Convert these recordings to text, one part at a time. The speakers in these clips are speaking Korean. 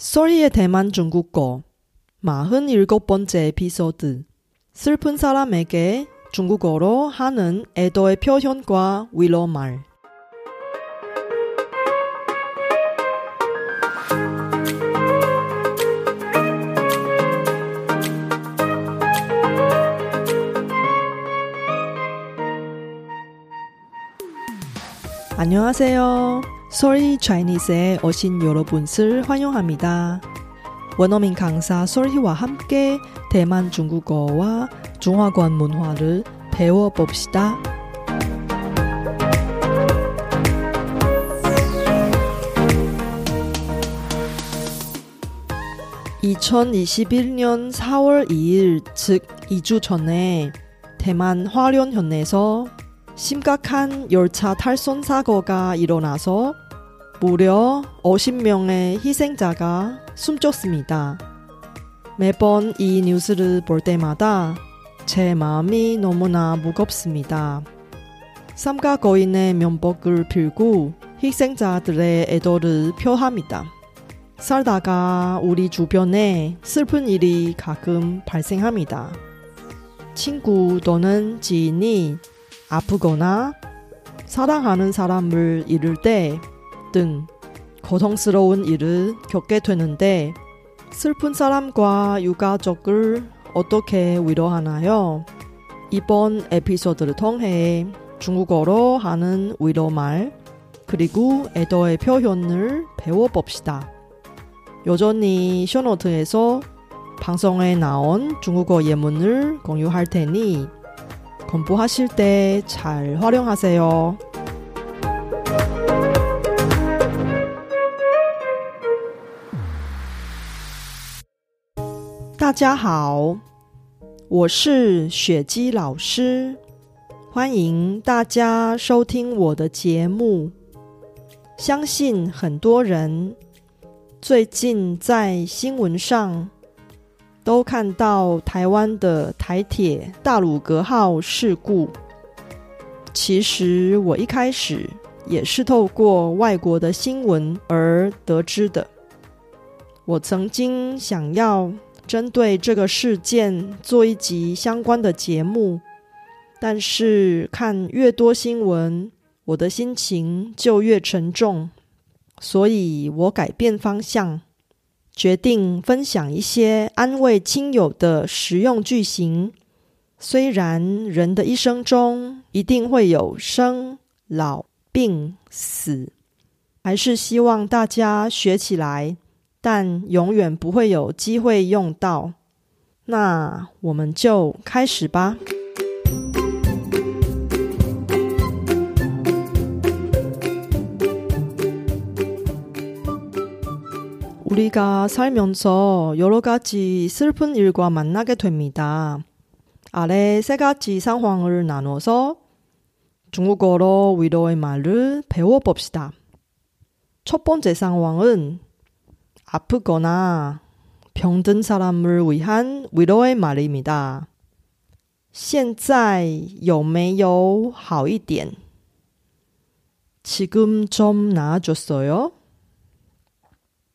썰이의 대만 중국어. 47번째 에피소드. 슬픈 사람에게 중국어로 하는 애도의 표현과 위로말. 안녕하세요. 소리 차이니스에 오신 여러분을 환영합니다. 원어민 강사 솔희와 함께 대만 중국어와 중화권 문화를 배워봅시다. 2021년 4월 2일, 즉 2주 전에 대만 화련현에서 심각한 열차 탈선 사고가 일어나서 무려 50명의 희생자가 숨졌습니다. 매번 이 뉴스를 볼 때마다 제 마음이 너무나 무겁습니다. 삼가 거인의 면복을 빌고 희생자들의 애도를 표합니다. 살다가 우리 주변에 슬픈 일이 가끔 발생합니다. 친구 또는 지인이 아프거나 사랑하는 사람을 잃을 때 등 고통스러운 일을 겪게 되는데 슬픈 사람과 유가족을 어떻게 위로하나요? 이번 에피소드를 통해 중국어로 하는 위로말 그리고 애도의 표현을 배워봅시다. 여전히 쇼노트에서 방송에 나온 중국어 예문을 공유할 테니 공부하실 때 잘 활용하세요. 大家好，我是雪姬老师，欢迎大家收听我的节目。相信很多人最近在新闻上 都看到台湾的台铁大鲁阁号事故。其实我一开始也是透过外国的新闻而得知的。我曾经想要针对这个事件做一集相关的节目，但是看越多新闻，我的心情就越沉重，所以我改变方向，决定分享一些安慰亲友的实用句型。虽然人的一生中一定会有生、老、病、死，还是希望大家学起来。但永远不会有机会用到，那我们就开始吧。 우리가살면서여러가지슬픈일과만나게됩니다 아래세가지상황을나눠서중국어로위로의말을배워봅시다첫번째상황은 아프거나 병든 사람을 위한 위로의 말입니다. 现在有没有好一点? 지금 좀 나아졌어요?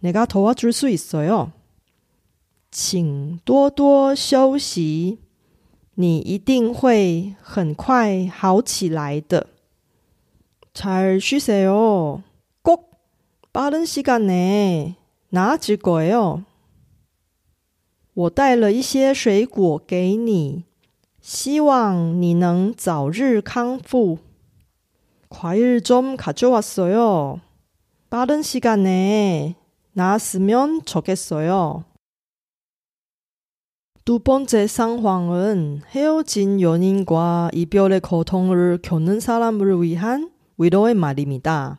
내가도와줄수있어요请多多休息，你一定会很快好起来的。잘쉬세요꼭빠른시간내나아질거예요我带了一些水果给你，希望你能早日康复。과일좀가져왔어요빠른시간에 나았으면좋겠어요두번째상황은헤어진연인과이별의고통을겪는사람을위한위로의말입니다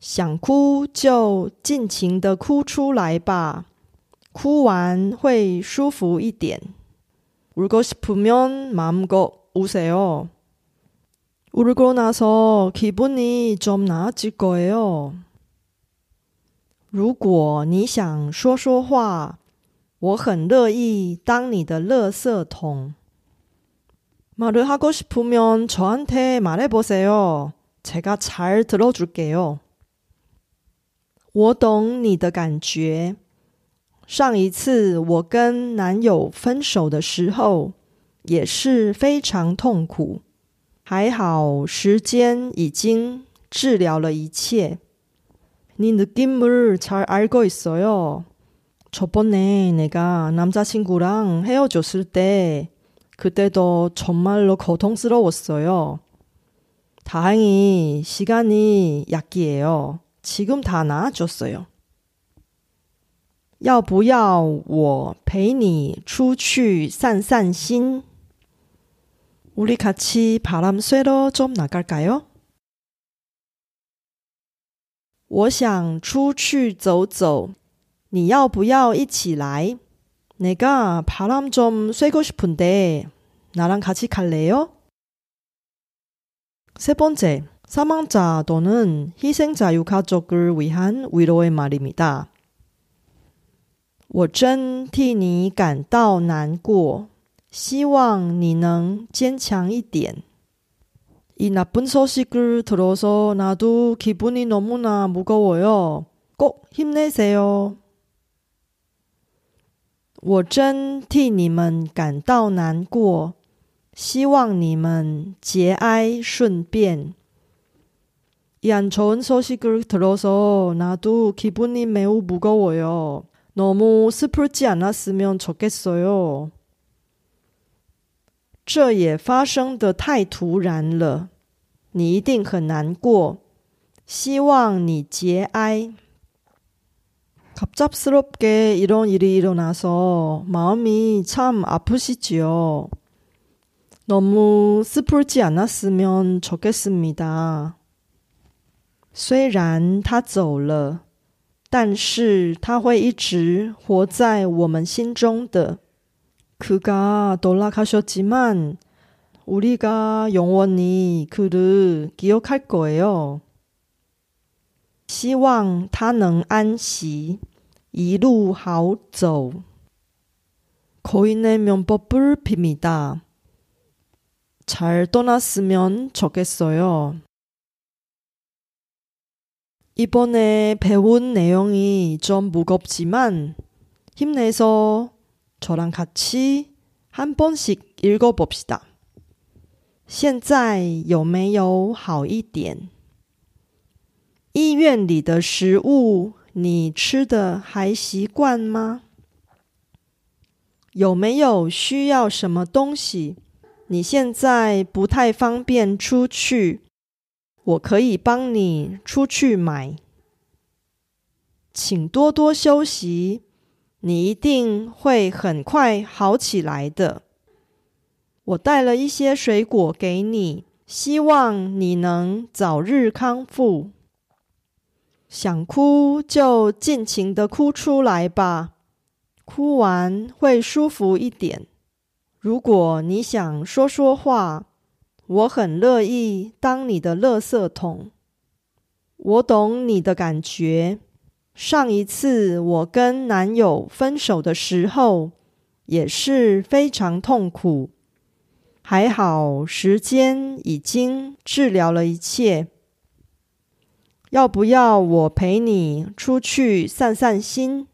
想哭就尽情的哭出来吧，哭完会舒服一点。울고싶으면마음껏우세요울고나서기분이좀나아질거예요 如果你想说说话，我很乐意当你的垃圾桶。말을하고싶으면저한테말해보세요제가잘들어줄게요我懂你的感觉。上一次我跟男友分手的时候，也是非常痛苦。还好时间已经治疗了一切。 네느낌을잘알고있어요저번에내가남자친구랑헤어졌을때그때도정말로고통스러웠어요다행히시간이약이에요 지금다나아졌어요要不要我陪你出去散散心？우리같이바람쐬러좀나갈까요 我想出去走走，你要不要一起来？내가바람좀쐬고싶은데나랑같이갈래요세번째사망자또는희생자유가족을위한위로의말입니다我真替你感到难过，希望你能坚强一点。 이나쁜소식을들어서나도기분이너무나무거워요꼭힘내세요我真替你们感到难过，希望你们节哀顺变。이안좋은소식을들어서나도기분이매우무거워요 너무슬프지않았으면좋겠어요 这也发生的太突然了，你一定很难过。希望你节哀。갑작스럽게이런일이일어나서마음이참아프시지요너무슬프지않았으면좋겠습니다虽然他走了。但是他会一直活在我们心中的。 그가돌아가셨지만우리가영원히그를기억할거예요希望他能安息，一路好走。고인의명복을빕니다 잘떠났으면좋겠어요 이번에 배운 내용이 좀 무겁지만 힘내서 저랑 같이 한 번씩 읽어봅시다. 现在有没有好一点？医院里的食物你吃的还习惯吗？有没有需要什么东西？你现在不太方便出去？我可以帮你出去买，请多多休息， 你一定会很快好起来的。我带了一些水果给你，希望你能早日康复。想哭就尽情的哭出来吧，哭完会舒服一点。如果你想说说话。我很乐意当你的垃圾桶。我懂你的感觉。上一次我跟男友分手的时候，也是非常痛苦。还好时间已经治疗了一切。要不要我陪你出去散散心？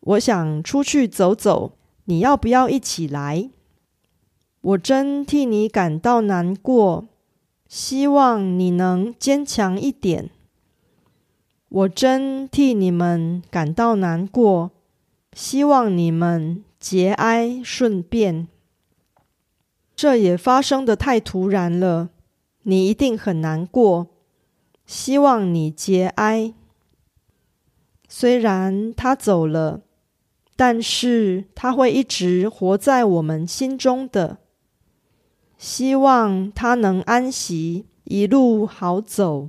我想出去走走，你要不要一起来？我真替你感到难过，希望你能坚强一点。我真替你们感到难过，希望你们节哀顺变。这也发生的太突然了，你一定很难过，希望你节哀。虽然他走了，但是他会一直活在我们心中的。希望他能安息，一路好走。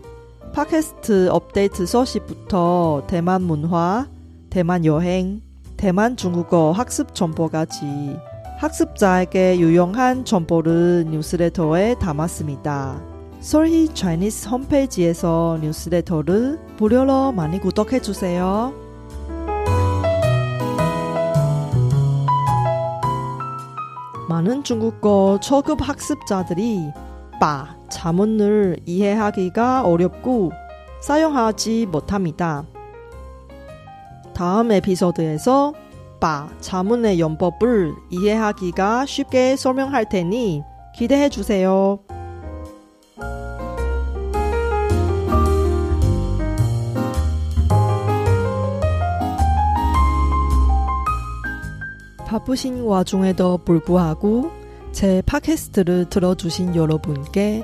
팟캐스트 업데이트 소식부터 대만 문화, 대만 여행, 대만 중국어 학습 정보까지 학습자에게 유용한 정보를 뉴스레터에 담았습니다. 솔희 차이니스 홈페이지에서 뉴스레터를 무료로 많이 구독해 주세요. 많은 중국어 초급 학습자들이 빠 자문을 이해하기가 어렵고 사용하지 못합니다. 다음 에피소드에서 빠 자문의 연법을 이해하기가 쉽게 설명할 테니 기대해 주세요. 바쁘신 와중에도 불구하고 제 팟캐스트를 들어주신 여러분께